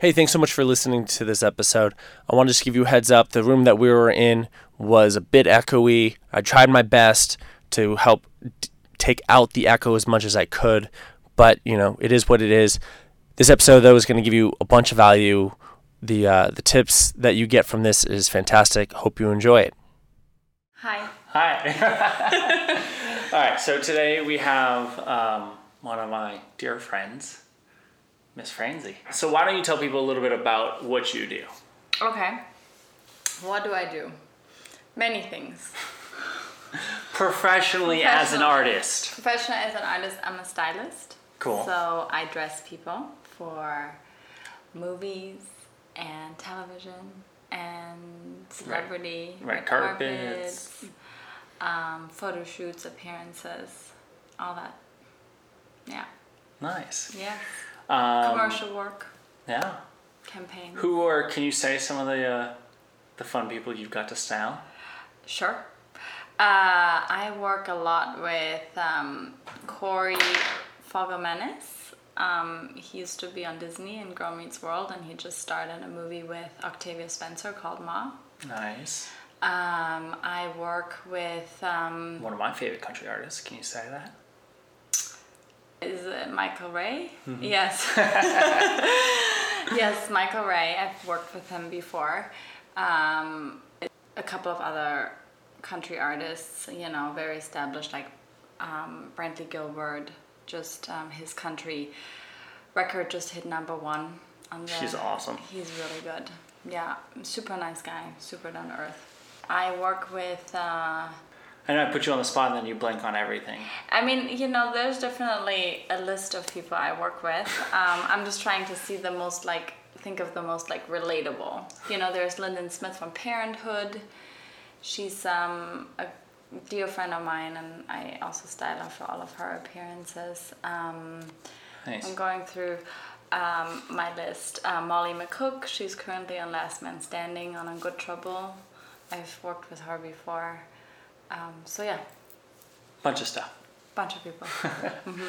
Hey, thanks so much for listening to this episode. I wanted to just give you a heads up. The room that we were in was a bit echoey. I tried my best to help d- take out the echo as much as I could, but you know, it is what it is. This episode, though, is going to give you a bunch of value. The uh, the tips that you get from this is fantastic. Hope you enjoy it. Hi. Hi. All right, so today we have um, one of my dear friends, Miss Franzi. So why don't you tell people a little bit about what you do? Okay. What do I do? Many things. Professionally as an artist. Professional as an artist, I'm a stylist. Cool. So I dress people for movies and television and celebrity Red red carpets. um, photo shoots, appearances, all that. Yeah. Nice. Yeah. Um, Commercial work, Yeah. campaign. Who are? Can you say some of the uh, the fun people you've got to style? Sure. Uh, I work a lot with um, Corey Fogelmanis. Um, he used to be on Disney in Girl Meets World, and he just starred in a movie with Octavia Spencer called Ma. Nice. Um, I work with, um, One of my favorite country artists. Can you say that? Is it Michael Ray? Yes. yes, Michael Ray. I've worked with him before. Um, a couple of other country artists, you know, very established, like um, Brantley Gilbert. Just um, his country record just hit number one. On the, She's awesome. He's really good. Yeah, super nice guy, super down to earth. I work with. Uh, I know I put you on the spot and then you blank on everything. I mean, you know, there's definitely a list of people I work with. Um, I'm just trying to see the most like think of the most like relatable. You know, there's Lyndon Smith from Parenthood. She's um, a dear friend of mine, and I also style her for all of her appearances. Um, Nice. I'm going through um, my list. Uh, Molly McCook, she's currently on Last Man Standing on On Good Trouble. I've worked with her before. Um, so yeah, Bunch of stuff. bunch of people.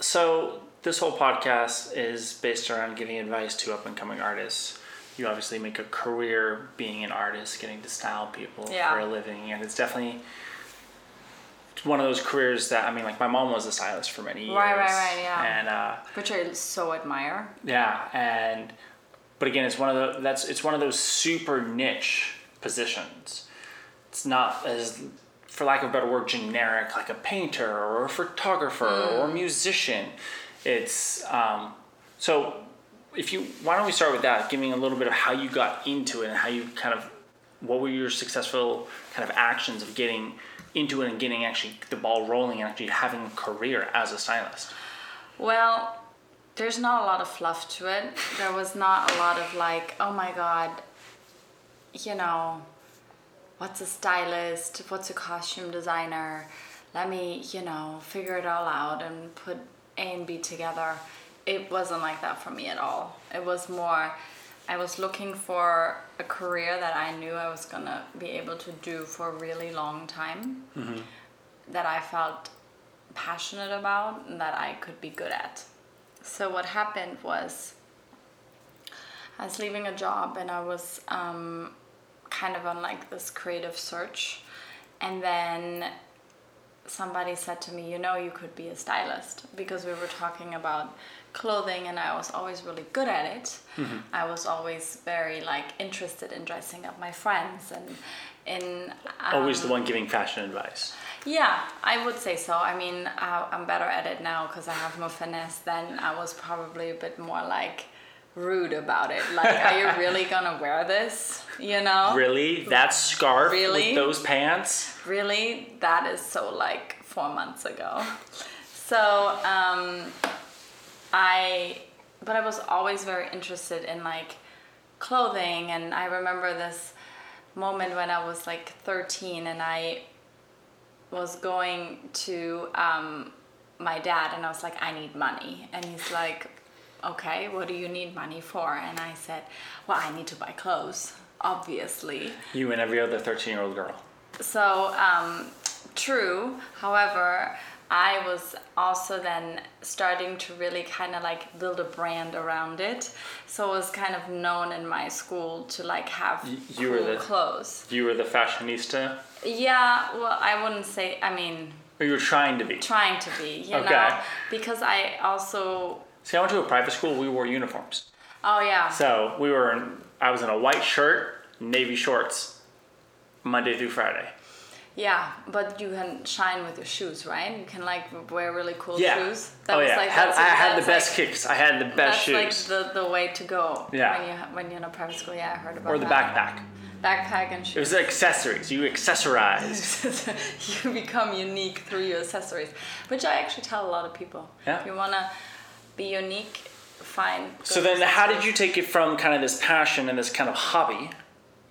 So this whole podcast is based around giving advice to up and coming artists. You obviously make a career being an artist, getting to style people Yeah. for a living, and it's definitely one of those careers that I mean, like my mom was a stylist for many years, Right, right, right, yeah. and uh, which I so admire. yeah, and but again, it's one of the that's it's one of those super niche positions. It's not as, for lack of a better word, generic like a painter or a photographer or a musician. It's um, so if you why don't we start with that, giving a little bit of how you got into it and how you kind of what were your successful kind of actions of getting into it and getting actually the ball rolling and actually having a career as a stylist. Well, there's not a lot of fluff to it. There was not a lot of like, oh my god, you know, what's a stylist? What's a costume designer? Let me, you know, figure it all out and put A and B together. It wasn't like that for me at all. It was more, I was looking for a career that I knew I was gonna be able to do for a really long time, that I felt passionate about and that I could be good at. So what happened was I was leaving a job and I was um, kind of on like this creative search, and then somebody said to me, "You know, you could be a stylist," because we were talking about clothing, and I was always really good at it. I was always very like interested in dressing up my friends and in Always um, the one giving fashion advice. yeah, I would say so. I mean, uh, I'm better at it now because I have more finesse than I was probably a bit more like rude about it. Like, are you really gonna wear this? You know? Really? That scarf Really? with those pants? Really? That is so like four months ago. So, um, I, but I was always very interested in like clothing, and I remember this moment when I was like 13 and I was going to um, my dad and I was like, I need money. And he's like, okay, what do you need money for? And I said, well, I need to buy clothes, obviously. You and every other 13 year old girl. So, um, true. However, I was also then starting to really kind of like build a brand around it. So it was kind of known in my school to like have you were cool the- clothes. You were the fashionista, Yeah, well, I wouldn't say. I mean, or you were trying to be. trying to be, you Okay. know, because I also. See, I went to a private school. We wore uniforms. Oh yeah. So we were. In, I was in a white shirt, navy shorts, Monday through Friday. Yeah, but you can shine with your shoes, right? You can like wear really cool Yeah. shoes. oh yeah. like Had- I had the best like, kicks. I had the best That's shoes. like the, the way to go. Yeah. When you when you're in a private school, yeah, I heard about or the that. backpack. Backpack and shoes. It was accessories. You accessorize. you become unique through your accessories, which I actually tell a lot of people. Yeah. If you wanna be unique, find. So then, how did you take it from kind of this passion and this kind of hobby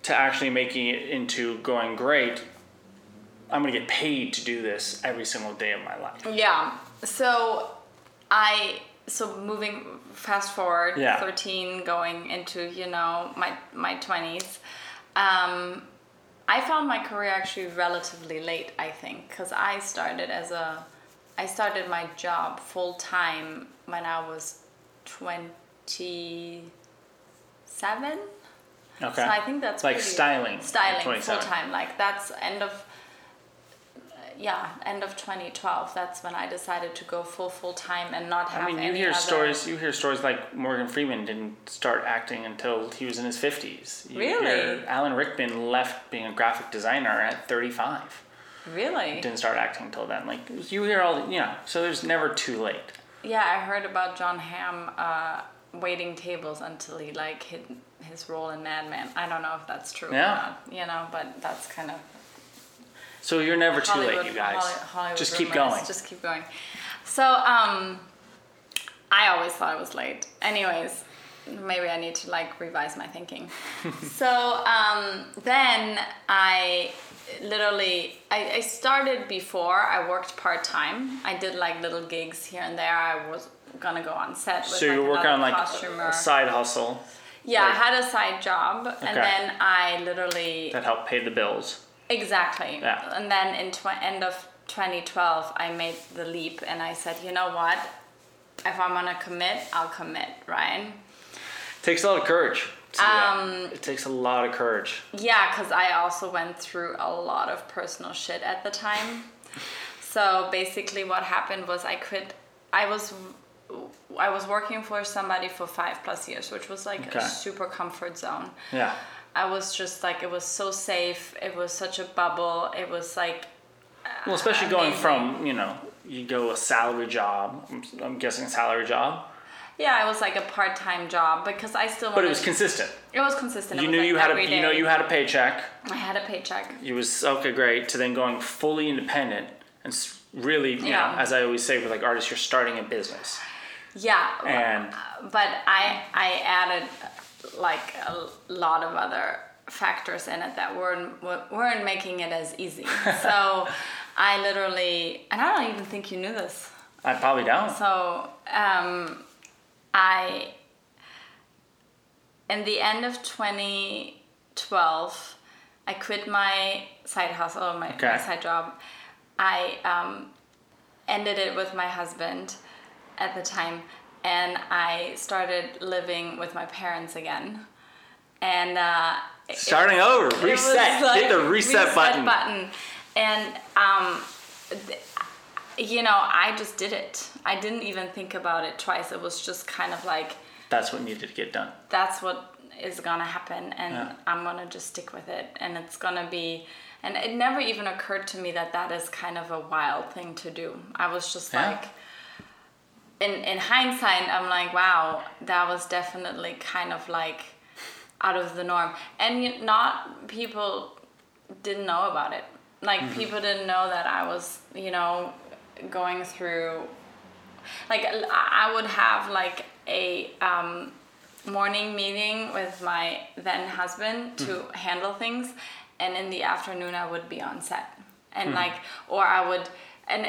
to actually making it into going great? I'm gonna get paid to do this every single day of my life. Yeah. So I so moving fast forward Yeah. 13 going into you know my my 20s um I found my career actually relatively late I think cuz I started as a I started my job full time when I was 27 Okay. so I think that's like styling. Styling full time. Like that's end of yeah, end of 2012. That's when I decided to go full full time and not have I mean, you hear other. stories. You hear stories like Morgan Freeman didn't start acting until he was in his fifties. Really? Alan Rickman left being a graphic designer at thirty-five. Really? Didn't start acting until then. Like you hear all, the, yeah. So there's never too late. Yeah, I heard about Jon Hamm uh, waiting tables until he like hit his role in Mad Men. I don't know if that's true Yeah. or not. You know, but that's kind of So you're never too late, you guys. Hollywood Just keep rumors. going. Just keep going. So, um, I always thought it was late. Anyways, maybe I need to like revise my thinking. so um, then I literally I, I started before I worked part time. I did like little gigs here and there. I was gonna go on set with So like, you're working on like costumer. a side hustle yeah, I had a side job, and Okay. then I literally that helped pay the bills. Exactly. Yeah. And then in tw- end of 2012, I made the leap and I said, you know what? If I'm gonna commit, I'll commit, right? Takes a lot of courage. to do that. Um, it takes a lot of courage. Yeah, because I also went through a lot of personal shit at the time. So basically, what happened was I quit. I was. I was working for somebody for five plus years, which was like Okay. a super comfort zone. Yeah. I was just like, it was so safe. It was such a bubble. It was like, Well, especially going from you know you go a salary job. I'm, I'm guessing salary job, Yeah, it was like a part-time job because I still. but it was consistent. It was consistent. You was knew like you had a every you know you had a paycheck. I had a paycheck. It was okay, great. To then going fully independent and really, you Yeah. know, as I always say with like artists, you're starting a business. Yeah, And but I I added like a lot of other factors in it that weren't weren't making it as easy. so I literally, and I don't even think you knew this. I probably don't. So um, I, in the end of 2012, I quit my side hustle, my, Okay. my side job. I um, ended it with my husband at the time, and I started living with my parents again. And uh, Starting over, it was reset. like Hit the reset, button. button. And um, you know, I just did it. I didn't even think about it twice. It was just kind of like That's what needed to get done. that's what is gonna happen, and Yeah. I'm gonna just stick with it. And it's gonna be. And it never even occurred to me that that is kind of a wild thing to do. I was just Yeah. like, in in hindsight, I'm like, wow, that was definitely kind of like out of the norm, and not people didn't know about it. Like Mm-hmm. people didn't know that I was, you know, going through. Like I would have like a um, morning meeting with my then husband to Mm-hmm. handle things, and in the afternoon I would be on set, and like, or I would, and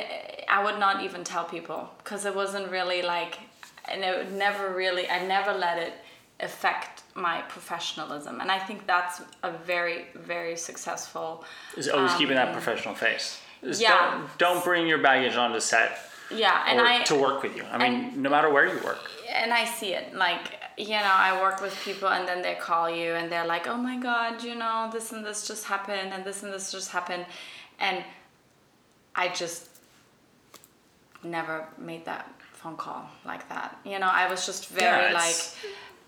I would not even tell people because it wasn't really like, and it would never really, I never let it affect my professionalism, and I think that's a very very successful. Is always keeping Um, that professional face. Just Yeah. Don't, don't bring your baggage on onto set yeah, and I to work with you. I mean, and- no matter where you work. and I see it like you know I work with people and then they call you and they're like oh my god you know this and this just happened and this and this just happened and I just never made that phone call like that you know I was just very Yeah, like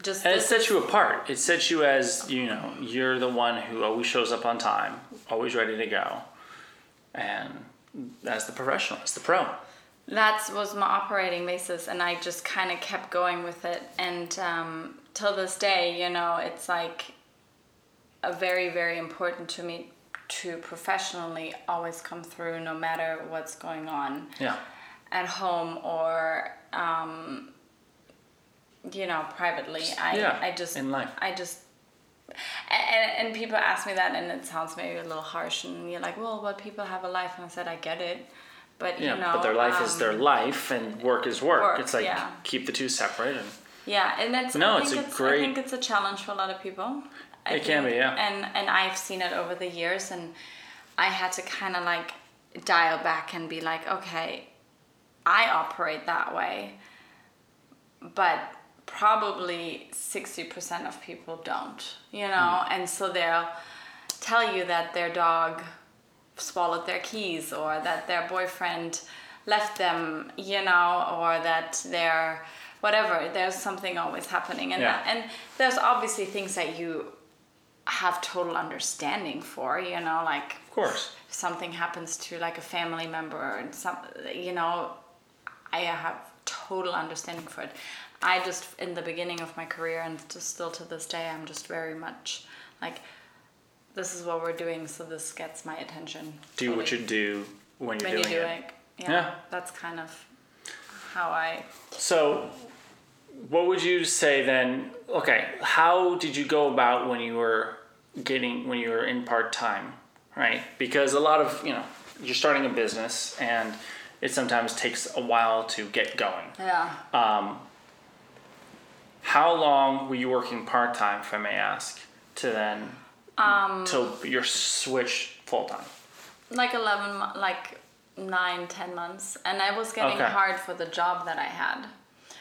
just And it sets you apart. It sets you as, you know, you're the one who always shows up on time, always ready to go. And as the professional, as the pro. that was my operating basis and i just kind of kept going with it and um, till this day you know it's like a very very important to me to professionally always come through no matter what's going on Yeah. at home or um, you know privately i Yeah, i just in life. i just and, and people ask me that and it sounds maybe a little harsh and you're like well but people have a life and i said i get it but Yeah, you know but their life is their um, life and work is work. work, it's like yeah. keep the two separate and Yeah, and that's No, I it's a it's, great- I think it's a challenge for a lot of people. I It can be, yeah. And and I've seen it over the years, and I had to kind of like dial back and be like, okay, I operate that way, but probably sixty percent of people don't, you know, Hmm. and so they'll tell you that their dog swallowed their keys or that their boyfriend left them, you know, or that they're whatever. There's something always happening, and Yeah. and there's obviously things that you have total understanding for, you know, like of course. if something happens to like a family member and some, you know, I have total understanding for it. I just in the beginning of my career and just still to this day, I'm just very much like. This is what we're doing, so this gets my attention. Do what you do when you're when you doing do it. it. Yeah, Yeah. that's kind of how I. So, what would you say then? Okay, how did you go about when you were getting when you were in part time, right? Because a lot of you know you're starting a business and it sometimes takes a while to get going. Yeah. Um, How long were you working part time, if I may ask, to then um, till your switch full time? like 11 mo- like nine, ten months and i was getting Okay. hard for the job that i had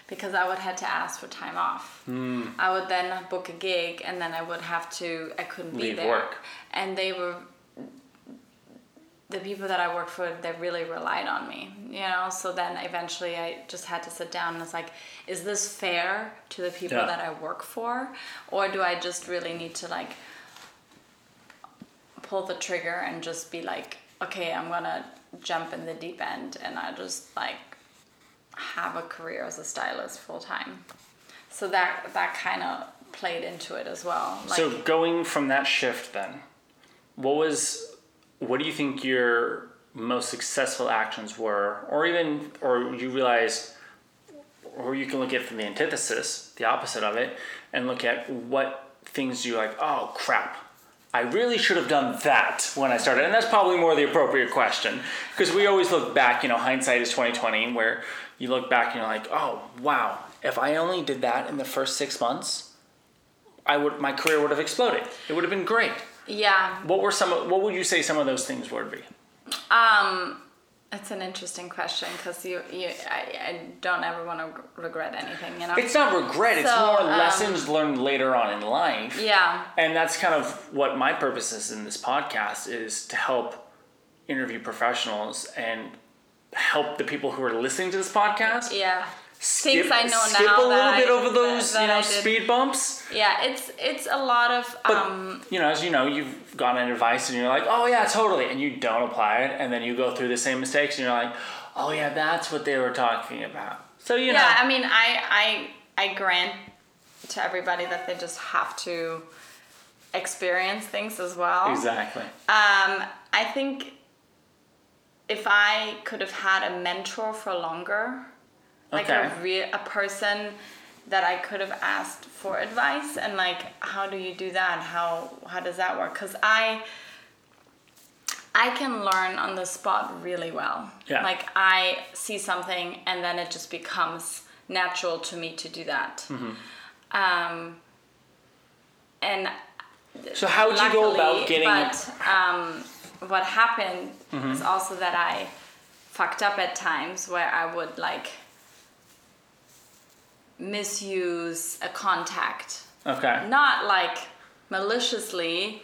because i would have to ask for time off Hmm. i would then book a gig and then i would have to i couldn't be Leave there work. and they were the people that i worked for they really relied on me you know so then eventually i just had to sit down and it's like is this fair to the people Yeah. that i work for or do i just really need to like pull the trigger and just be like, okay, I'm gonna jump in the deep end and I just like have a career as a stylist full time. So that that kind of played into it as well. Like, so going from that shift then, what was what do you think your most successful actions were or even or you realize or you can look at from the antithesis, the opposite of it, and look at what things you like, oh crap. I really should have done that when I started. And that's probably more the appropriate question. Because we always look back, you know, hindsight is 2020, where you look back and you're like, oh wow, if I only did that in the first six months, I would my career would have exploded. It would have been great. Yeah, What were some? of- What would you say some of those things would be? um, it's an interesting question because you, you I, I don't ever want to regret anything, you know. It's not regret. It's more um, lessons learned later on in life. yeah, And that's kind of what my purpose is in this podcast is to help interview professionals and help the people who are listening to this podcast. yeah. Skip, Things I know skip now a little that bit I- over those, that you know, speed bumps. Yeah, it's it's a lot of But um, you know, as you know, you've gotten advice and you're like, oh yeah, totally, and you don't apply it, and then you go through the same mistakes, and you're like, oh yeah, that's what they were talking about. So you yeah know, Yeah, i mean i i i grant to everybody that they just have to experience things as well exactly. um i think if i could have had a mentor for longer like Okay. a real a person that i could have asked for advice and like how do you do that how how does that work because i I can learn on the spot really well. Yeah. Like I see something and then it just becomes natural to me to do that. Mm-hmm. Um, and So how would you go about getting? But um, what happened Mm-hmm. is also that I fucked up at times where I would like misuse a contact. Okay. Not like maliciously.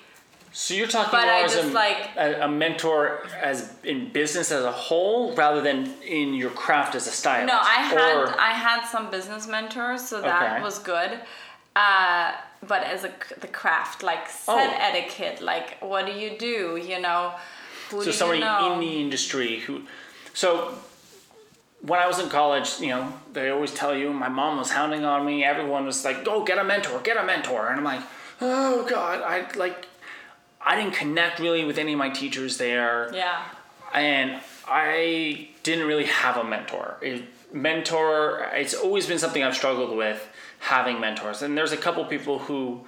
So you're talking But more I as just, a, like- a, a mentor as in business as a whole, rather than in your craft as a stylist. No, I had Or- I had some business mentors, so that Okay. was good. Uh, but as a the craft, like set Oh. etiquette, like what do you do? You know, who so do somebody you know? in the industry who so when i was in college you know they always tell you my mom was hounding on me everyone was like go get a mentor get a mentor and i'm like oh god i like i didn't connect really with any of my teachers there yeah, and I didn't really have a mentor. It, mentor, it's always been something I've struggled with having mentors. And there's a couple people who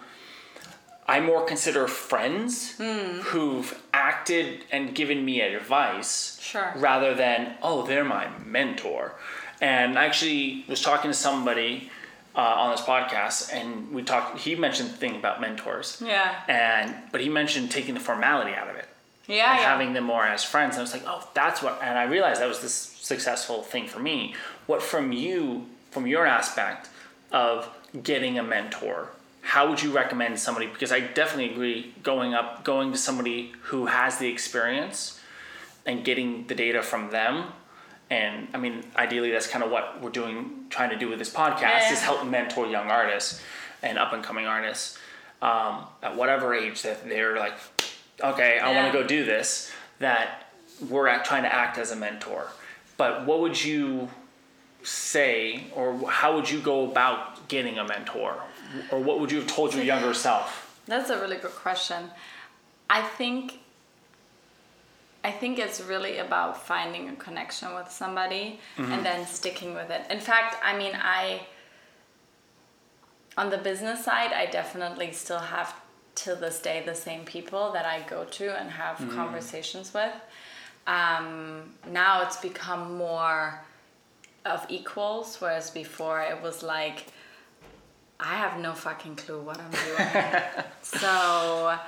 I more consider friends Hmm. who've acted and given me advice Sure. rather than, oh, they're my mentor. And I actually was talking to somebody uh, on this podcast, and we talked. He mentioned the thing about mentors, yeah, and but he mentioned taking the formality out of it yeah, and yeah. having them more as friends. And I was like, oh, that's what, and I realized that was this successful thing for me. What from you, from your aspect of getting a mentor, how would you recommend somebody? Because I definitely agree going up, going to somebody who has the experience and getting the data from them. And I mean, ideally, that's kind of what we're doing, trying to do with this podcast Yeah. is help mentor young artists and up and coming artists um, at whatever age that they're like, okay, I want to go do this. That we're at, trying to act as a mentor. But what would you say, or how would you go about getting a mentor, or what would you have told your younger self? That's a really good question. I think I think it's really about finding a connection with somebody Mm-hmm. and then sticking with it. In fact, I mean, I on the business side, I definitely still have till this day the same people that I go to and have Mm-hmm. conversations with. Um, now it's become more of equals, whereas before it was like I have no fucking clue what I'm doing. so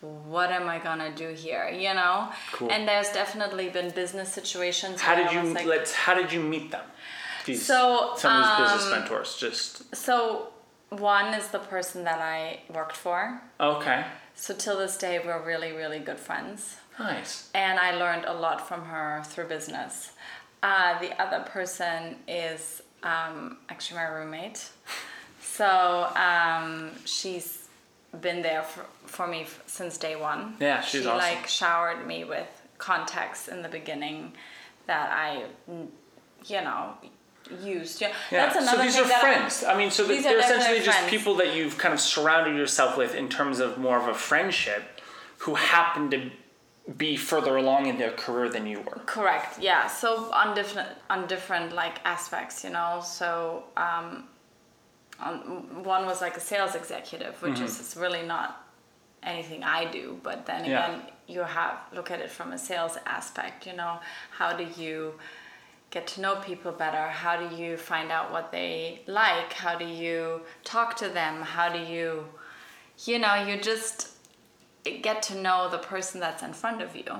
what am I gonna do here? You know? Cool. And there's definitely been business situations. How did you like, let's? How did you meet them? These, So, some of these business um, mentors. Just So one is the person that I worked for. okay, So till this day we're really, really good friends. nice. and I learned a lot from her through business. Uh, the other person is um, actually my roommate. So um, she's been there for, for me f- since day one. Yeah, she's she awesome. like showered me with context in the beginning that I, you know, used. Yeah, Yeah. that's another so these thing are that friends. I, mean, so they're essentially just friends. people that you've kind of surrounded yourself with in terms of more of a friendship, who happen to be further along in their career than you were. Correct. Yeah. So on different on different like aspects, you know. So um, on, one was like a sales executive, which is is really not anything I do. But then Yeah. again, you have look at it from a sales aspect. You know, how do you get to know people better? How do you find out what they like? How do you talk to them? How do you, you know, you just get to know the person that's in front of you.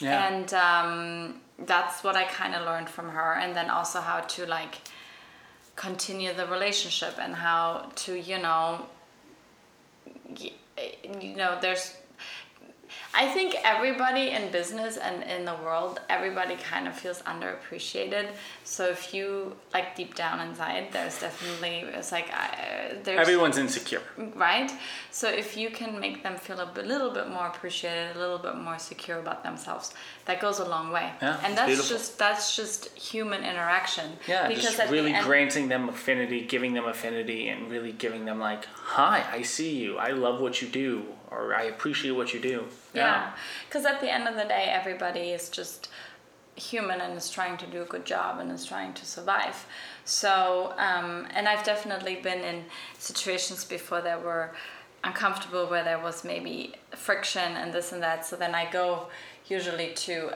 Yeah. And um, that's what I kind of learned from her. And then also how to like continue the relationship and how to, you know, you know, there's, I think everybody in business and in the world, everybody kind of feels underappreciated. So if you like deep down inside, there's definitely it's like I, uh, there's Everyone's insecure. right? So if you can make them feel a little bit more appreciated, a little bit more secure about themselves, that goes a long way. Yeah, and that's beautiful. just that's just human interaction. Yeah, because just at the really granting them affinity, giving them affinity, and really giving them like, "Hi, I see you. I love what you do, or I appreciate what you do." Yeah, because at the end of the day, everybody is just human and is trying to do a good job and is trying to survive. So, um, and I've definitely been in situations before that were uncomfortable where there was maybe friction and this and that. So then I go usually to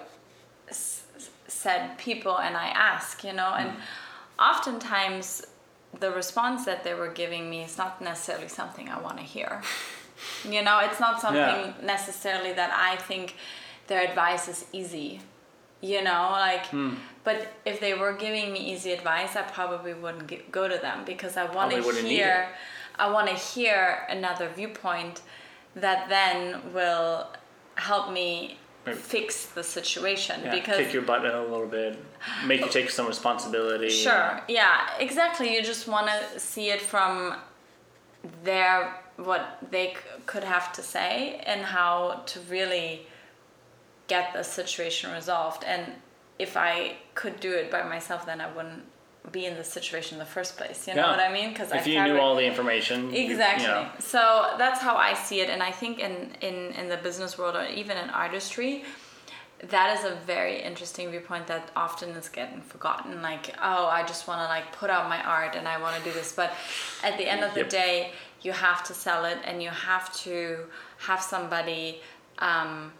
s- said people and I ask, you know, and oftentimes the response that they were giving me is not necessarily something I want to hear. You know, it's not something Yeah. necessarily that I think their advice is easy you know like Hmm. but if they were giving me easy advice i probably wouldn't g go to them because i want to hear i want to hear another viewpoint that then will help me Maybe- fix the situation Yeah, because kick your butt in a little bit, make you take some responsibility. Sure. Yeah. Exactly. You just want to see it from their what they c- could have to say and how to really get the situation resolved. And if I could do it by myself, then I wouldn't be in the situation in the first place. You know Yeah. what I mean? Because If you knew all the information, you- Exactly. You know, So that's how I see it, and I think in in in the business world or even in artistry, that is a very interesting viewpoint that often is getting forgotten. Like, oh, I just want to like put out my art and I want to do this, but at the end of the Yep. day, you have to sell it and you have to have somebody um,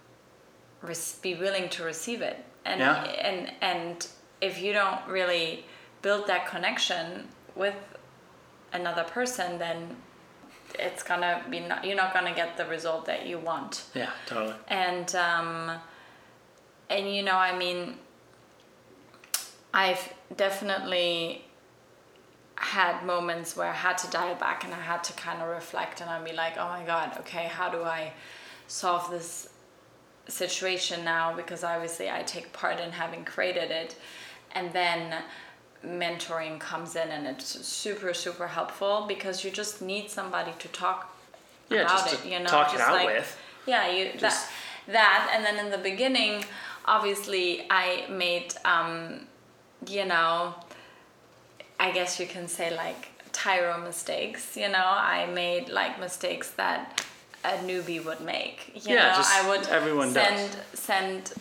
res- be willing to receive it. And Yeah. and and if you don't really build that connection with another person, then it's gonna be not, you're not gonna get the result that you want yeah, totally. and um, and you know, I mean, I've definitely had moments where I had to dial back and I had to kind of reflect and I'd be like, oh my god, okay, how do I solve this situation now? Because obviously I take part in having created it, and then mentoring comes in and it's super super helpful because you just need somebody to talk Yeah, about just it you know talk it out like with. yeah you Just- that that and then in the beginning obviously i made um you know i guess you can say like tyro mistakes you know i made like mistakes that a newbie would make you Yeah, know just i would everyone does. send send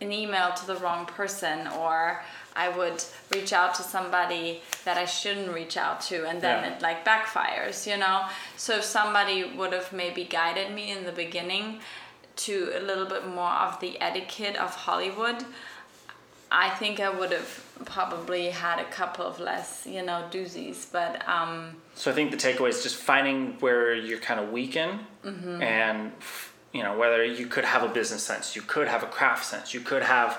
an email to the wrong person or I would reach out to somebody that I shouldn't reach out to and then Yeah. it like backfires, you know? So if somebody would have maybe guided me in the beginning to a little bit more of the etiquette of Hollywood, I think I would have probably had a couple of less, you know, doozies. But um, So I think the takeaway is just finding where you're kind of weak in, Mm-hmm. and you know whether you could have a business sense, you could have a craft sense, you could have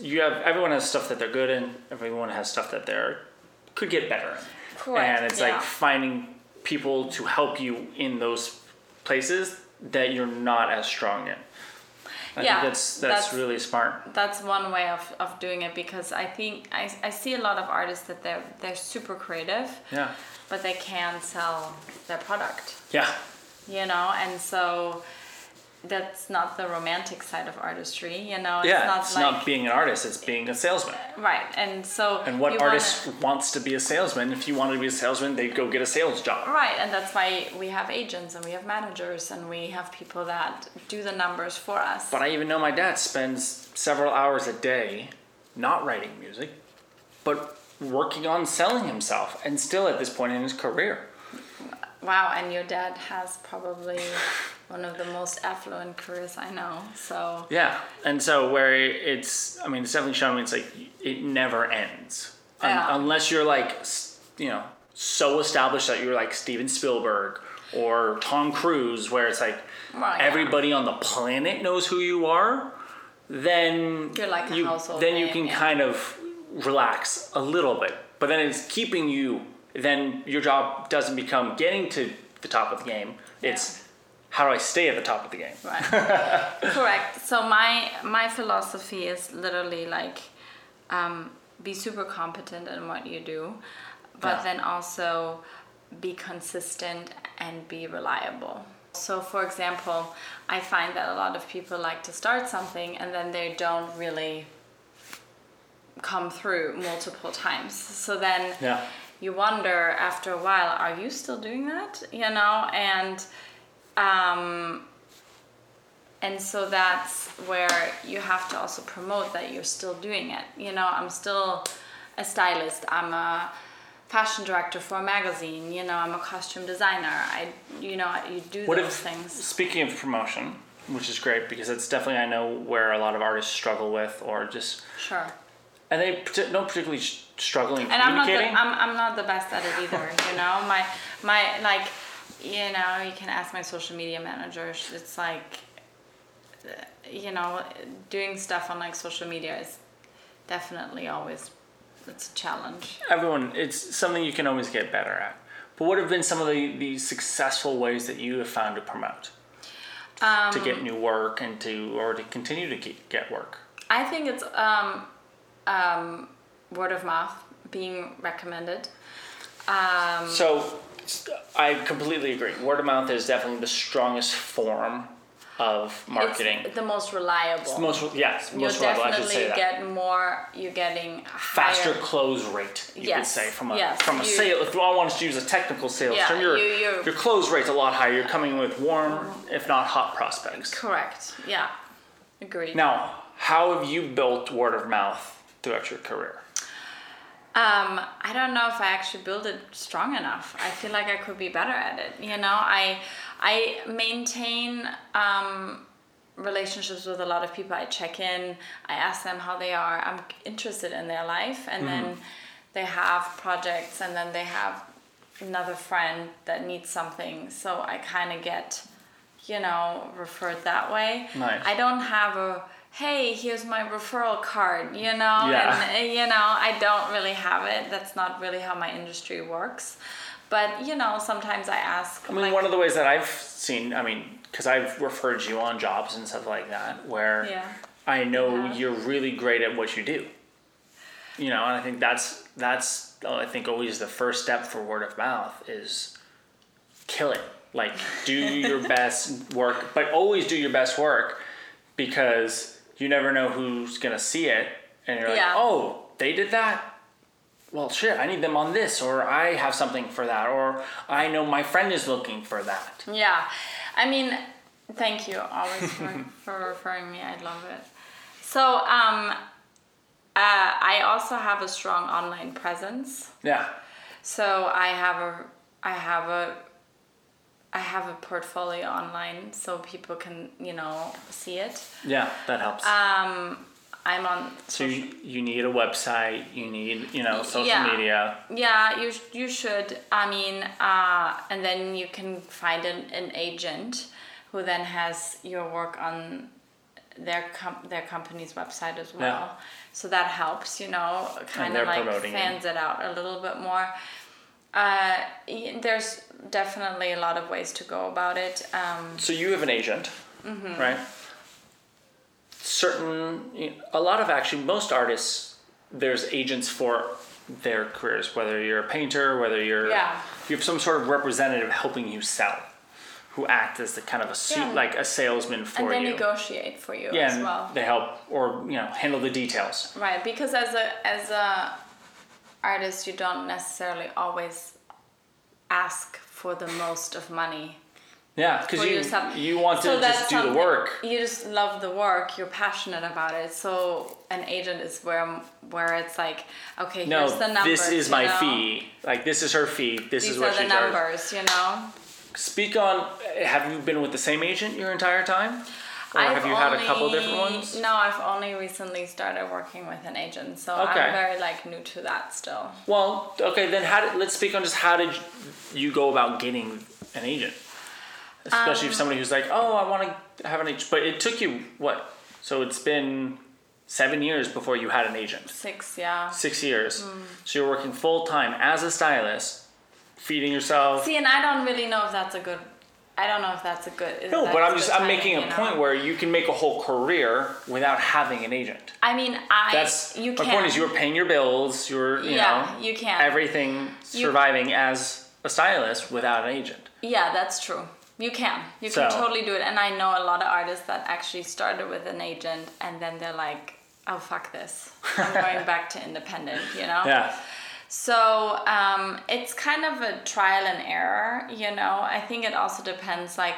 you have everyone has stuff that they're good in, everyone has stuff that they're could get better in, Correct, and it's yeah. like finding people to help you in those places that you're not as strong in. I Yeah, think that's, that's that's- really smart. that's one way of, of doing it because I think I, I see a lot of artists that they're they're super creative, Yeah, but they can't sell their product. yeah, you know and so that's not the romantic side of artistry you know it's yeah. not it's like not being an artist; it's being a salesman. right and so And what artist wanna- wants to be a salesman? If you wanted to be a salesman, they'd go get a sales job. right and that's why we have agents and we have managers and we have people that do the numbers for us But I even know my dad spends several hours a day not writing music, but working on selling himself, and still at this point in his career. Wow and your dad has probably one of the most affluent careers i know so Yeah, and so where it's, I mean, it's definitely shown me it's like it never ends Un- Yeah. unless you're like, you know, so established that you're like Steven Spielberg or Tom Cruise, where it's like Right, yeah. everybody on the planet knows who you are. Then You're like a you, household then you can yeah. kind of relax a little bit, but then it's keeping you. Then your job doesn't become getting to the top of the game. It's how do I stay at the top of the game? Right. Correct. So my my philosophy is literally like um, be super competent in what you do, but Yeah. then also be consistent and be reliable. So for example, I find that a lot of people like to start something and then they don't really come through multiple times. So then Yeah. You wonder after a while, are you still doing that? You know, and um, and so that's where you have to also promote that you're still doing it. You know, I'm still a stylist. I'm a fashion director for a magazine. You know, I'm a costume designer. I, you know, you do What those if, things. speaking of promotion, which is great because it's definitely I know where a lot of artists struggle with, or just Sure. And they don't particularly struggling and I'm not the. I'm, I'm not the best at it either you know my my like you know you can ask my social media manager it's like you know, doing stuff on like social media is definitely always it's a challenge. Everyone, it's something you can always get better at. But what have been some of the, the successful ways that you have found to promote? Um, to get new work and to, or to continue to get work? I think it's um, um, word of mouth being recommended. Um, So I completely agree. Word of mouth is definitely the strongest form of marketing. It's the most reliable. The most, yes, You'll most reliable. I should say definitely that. get more. You're getting Faster higher- close rate, you Yes, could say, from a yes, from a you- sale. If I wanted to use a technical sales Yeah, term, your you- you- your close rate's a lot higher. You're coming with warm, if not hot prospects. Correct. Yeah. Agreed. Now, how have you built word of mouth throughout your career? Um, I don't know if I actually built it strong enough. I feel like I could be better at it. You know, I I maintain um, relationships with a lot of people. I check in. I ask them how they are. I'm interested in their life, and then they have projects, and then they have another friend that needs something. So I kind of get, you know, referred that way. Nice. I don't have a hey, here's my referral card, you know, Yeah. and uh, you know, I don't really have it. That's not really how my industry works. But you know, sometimes I ask. I mean, like, one of the ways that I've seen, I mean, because I've referred you on jobs and stuff like that, where Yeah. I know Yeah. you're really great at what you do. You know, and I think that's that's uh, I think always the first step for word of mouth is kill it. Like do your best work, but always do your best work because you never know who's gonna see it, and you're like, Yeah. oh, they did that. Well, shit, I need them on this, or I have something for that, or I know my friend is looking for that. Yeah, I mean, thank you always for, for referring me. I love it. So, um, uh, I also have a strong online presence. Yeah. So I have a, I have a, I have a portfolio online, so people can you know see it. Yeah, that helps. Um, I'm on. so you, you need a website, you need, you know, social Yeah. media. Yeah, you, you should. I mean, uh, and then you can find an, an agent who then has your work on their com- their company's website as well. So that helps, you know, kind of like it. fans it out a little bit more. Uh, there's definitely a lot of ways to go about it. Um, So you have an agent, Mm-hmm. right? Certain, a lot of actually, most artists, there's agents for their careers, whether you're a painter, whether you're, Yeah. you have some sort of representative helping you sell, who act as the kind of a suit, Yeah. like a salesman for you. and then you. negotiate for you yeah, as well. they help or you know handle the details. Right, because as a as a artist, you don't necessarily always ask for the most of money Yeah, because you yourself. you want So to just do the work. You just love the work. You're passionate about it. So an agent is where where it's like, okay, No, here's the numbers. this is my know? fee. Like this is her fee. This These is what are the she charges. numbers, you know. Speak on. Have you been with the same agent your entire time, or I've have you had a couple different ones? No, I've only recently started working with an agent, so Okay. I'm very like new to that still. Well, okay, then how did let's speak on just how did you go about getting an agent, especially Um, if somebody who's like, oh, I want to have an agent, but it took you what? So it's been seven years before you had an agent. Six, yeah. Six years. Hmm. So you're working full time as a stylist, feeding yourself. See, and I don't really know if that's a good. I don't know if that's a good. no, but I'm just I'm timing, making a you know? point where you can make a whole career without having an agent. I mean, I. That's you my can. point is you were paying your bills, you were you Yeah, know you can. everything You- surviving as a stylist without an agent. Yeah, that's true. You can. You can So- totally do it. And I know a lot of artists that actually started with an agent and then they're like, oh, fuck this. I'm going back to independent, you know? Yeah. So um, it's kind of a trial and error, you know? I think it also depends, like,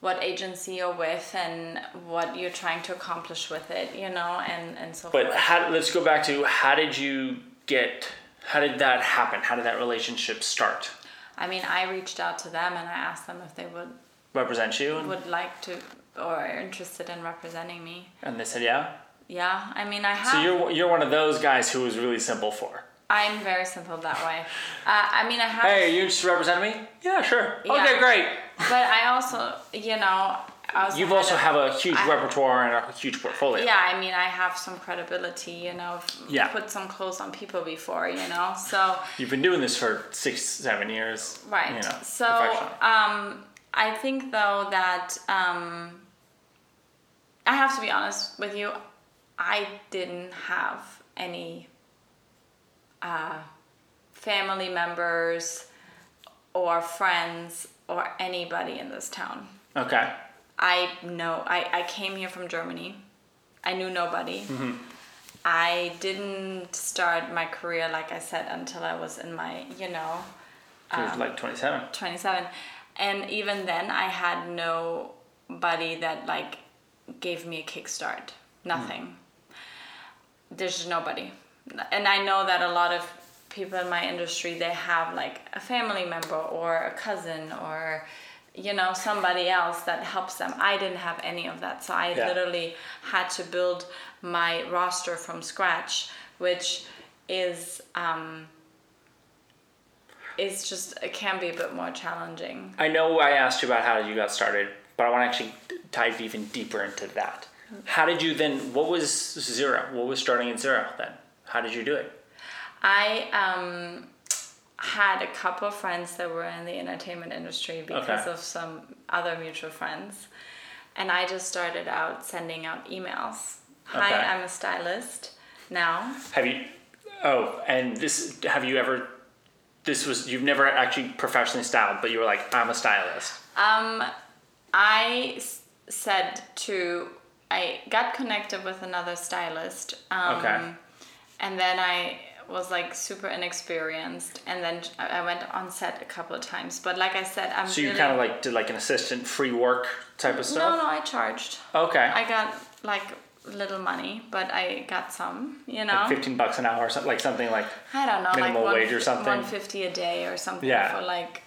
what agency you're with and what you're trying to accomplish with it, you know, and, and so But forth. how, let's go back to how did you get how did that happen? How did that relationship start? I mean, I reached out to them and I asked them if they would Represent you and, would like to or are interested in representing me. and they said yeah. Yeah, I mean, I have. So you're you're one of those guys who was really simple for. I'm very simple that way. Uh, I mean, I have. Hey, are you in representing me? Yeah, sure. Okay, great. But I also, you know, also You've also have a huge I- repertoire and a huge portfolio. yeah i mean i have some credibility you know I've Yeah. put some clothes on people before you know so You've been doing this for six, seven years. right You know, so um i think though that um i have to be honest with you i didn't have any uh family members or friends or anybody in this town okay. I know I, I came here from Germany. I knew nobody. Hmm. I didn't start my career like I said until I was in my, you know, Um, you're like 27. 27. And even then I had nobody that like gave me a kickstart. Nothing. There's just nobody. And I know that a lot of people in my industry they have like a family member or a cousin or you know somebody else that helps them. I didn't have any of that. So I Yeah. literally had to build my roster from scratch, which is um is just it can be a bit more challenging. I know I asked you about how you got started, but I want to actually dive even deeper into that. How did you then? What was zero? What was starting at zero then? How did you do it? I um, had a couple of friends that were in the entertainment industry because Okay. of some other mutual friends. And I just started out sending out emails. Hi, Okay. I'm a stylist now. Have you? Oh, and this have you ever? This was you've never actually professionally styled, but you were like, I'm a stylist. Um, I s- said to, I got connected with another stylist. Um, Okay. And then I was like super inexperienced, and then I went on set a couple of times. But like I said, I'm So you really, kind of like did like an assistant free work type of stuff. no, no I charged. Okay. I got like little money, but I got some. You know, like Fifteen bucks an hour or something like something like. I don't know, minimum like wage or something? one fifty a day or something Yeah. for like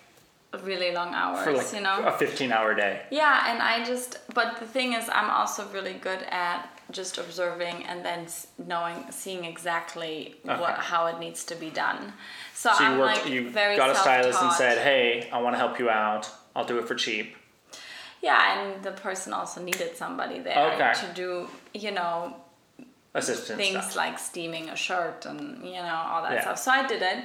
really long hours. For like you know, a fifteen hour day. Yeah, and I just, but the thing is, I'm also really good at just observing and then knowing, seeing exactly what how it needs to be done. So, So I'm worked. like you very got a stylist and said, "Hey, I want to help you out. I'll do it for cheap." Yeah, and the person also needed somebody there Okay. to do, you know, Assistant things stuff. like steaming a shirt and you know all that Yeah. stuff. So I did it,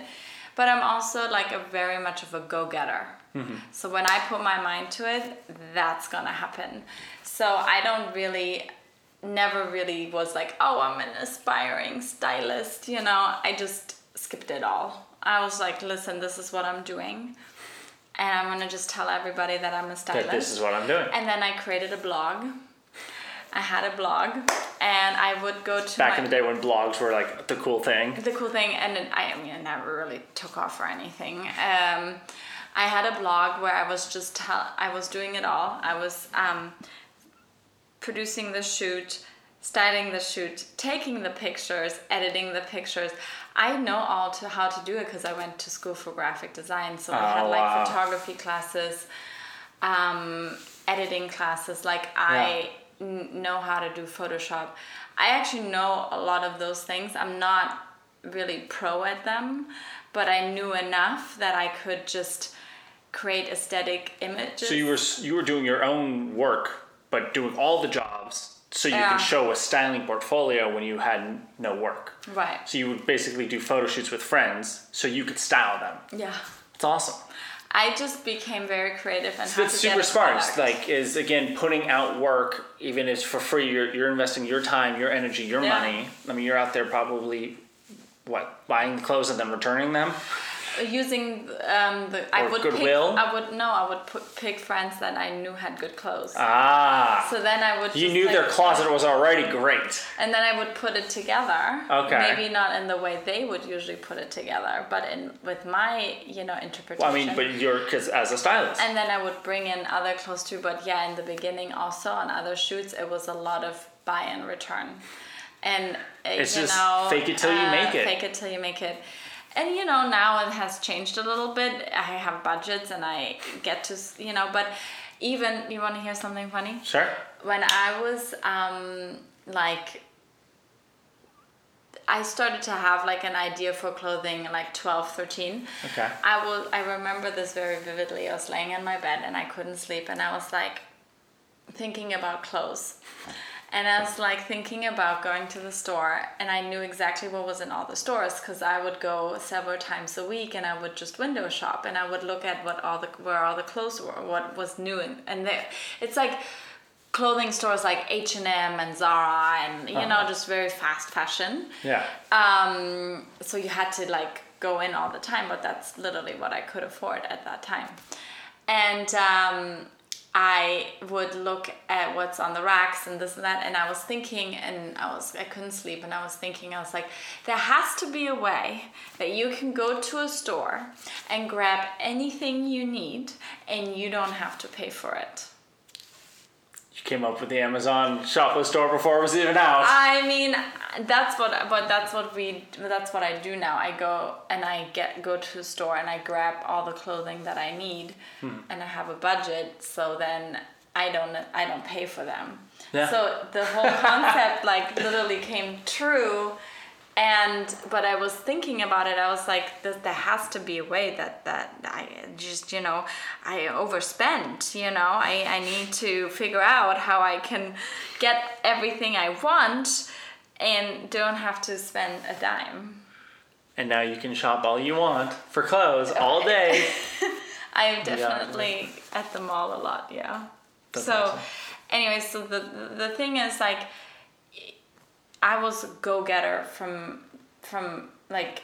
but I'm also like a very much of a go-getter. Mm-hmm. So when I put my mind to it, that's gonna happen. So I don't really, never really was like, oh, I'm an aspiring stylist. You know, I just skipped it all. I was like, listen, this is what I'm doing, and I'm gonna just tell everybody that I'm a stylist. that this is what I'm doing. And then I created a blog. I had a blog, and I would go to Back my, in the day when blogs were like the cool thing. the cool thing, and I, I mean, it never really took off or anything. Um, I had a blog where I was just tell, I was doing it all. I was um, producing the shoot, styling the shoot, taking the pictures, editing the pictures. I know all to how to do it because I went to school for graphic design, so I had Oh, like wow. photography classes, um, editing classes. Like I n- know how to do Photoshop. I actually know a lot of those things. I'm not really pro at them, but I knew enough that I could just create aesthetic images. So you were you were doing your own work, but doing all the jobs, so you Yeah. could show a styling portfolio when you had no work. right. So you would basically do photo shoots with friends, so you could style them. Yeah. It's awesome. I just became very creative and super smart. Like, is again putting out work, even if it's for free. You're you're investing your time, your energy, your Yeah. money. I mean, you're out there probably what buying clothes and then returning them. Using um, the I Or would Goodwill? pick I would no I would put, pick friends that I knew had good clothes. Ah, so then I would you knew like, their closet was already great. and then I would put it together. Okay. Maybe not in the way they would usually put it together, but in with my you know interpretation. Well, I mean, but you're because as a stylist. and then I would bring in other clothes too. But yeah, in the beginning, also on other shoots, it was a lot of buy and return, and uh, It's you just know, fake it till you uh, make it. Fake it till you make it. And you know now it has changed a little bit. I have budgets and I get to you know, but even you want to hear something funny? sure. when I was um, like, I started to have like an idea for clothing like 12, 13. Okay. I will. I remember this very vividly. I was laying in my bed and I couldn't sleep, and I was like, thinking about clothes. And I was like thinking about going to the store, and I knew exactly what was in all the stores because I would go several times a week, and I would just window shop, and I would look at what all the where all the clothes were, what was new, and, and there, it's like clothing stores like H and M and Zara, and you know Uh-huh. just very fast fashion. Yeah. Um, so you had to like go in all the time, but that's literally what I could afford at that time. And um, I would look at what's on the racks and this and that, and I was thinking, and I was I couldn't sleep, and I was thinking, I was like, there has to be a way that you can go to a store and grab anything you need, and you don't have to pay for it. Came up with the Amazon shopless store before it was even out. I mean, that's what, but that's what we, that's what I do now. I go and I get go to the store and I grab all the clothing that I need, hmm. and I have a budget. So then I don't, I don't pay for them. Yeah. So the whole concept like literally came true, and but I was thinking about it. I was like, there, there has to be a way that that I just you know I overspent. You know, I I need to figure out how I can get everything I want and don't have to spend a dime. and now you can shop all you want for clothes all day. I'm definitely at the mall a lot, yeah. That's so, awesome. anyway, so the the thing is like, I was a go getter from from like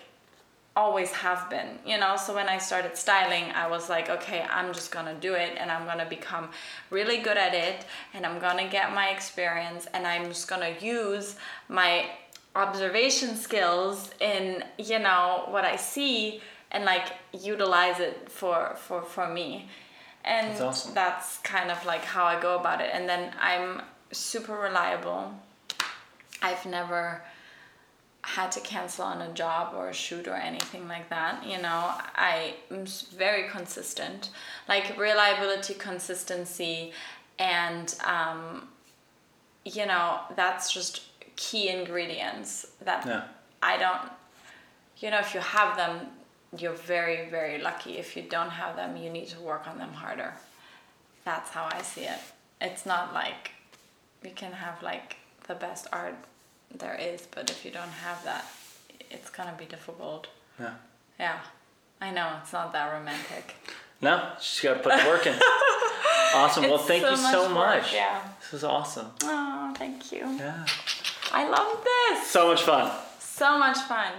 always have been, you know. So when I started styling, I was like, okay, I'm just gonna do it, and I'm gonna become really good at it, and I'm gonna get my experience, and I'm just gonna use my observation skills in you know what I see and like utilize it for for for me and That's awesome. that's kind of like how I go about it and then I'm super reliable I've never had to cancel on a job or a shoot or anything like that you know? I am very consistent. Like reliability consistency and um, you know that's just key ingredients that Yeah. I don't you know if you have them you're very very lucky. If you don't have them you need to work on them harder. That's how I see it. It's not like you can have like the best art there is but if you don't have that it's gonna be difficult Yeah. yeah I know it's not that romantic No, just gotta put the work in. awesome. well, It's thank you so work, much. yeah This was awesome. oh thank you Yeah. I love this So much fun. so much fun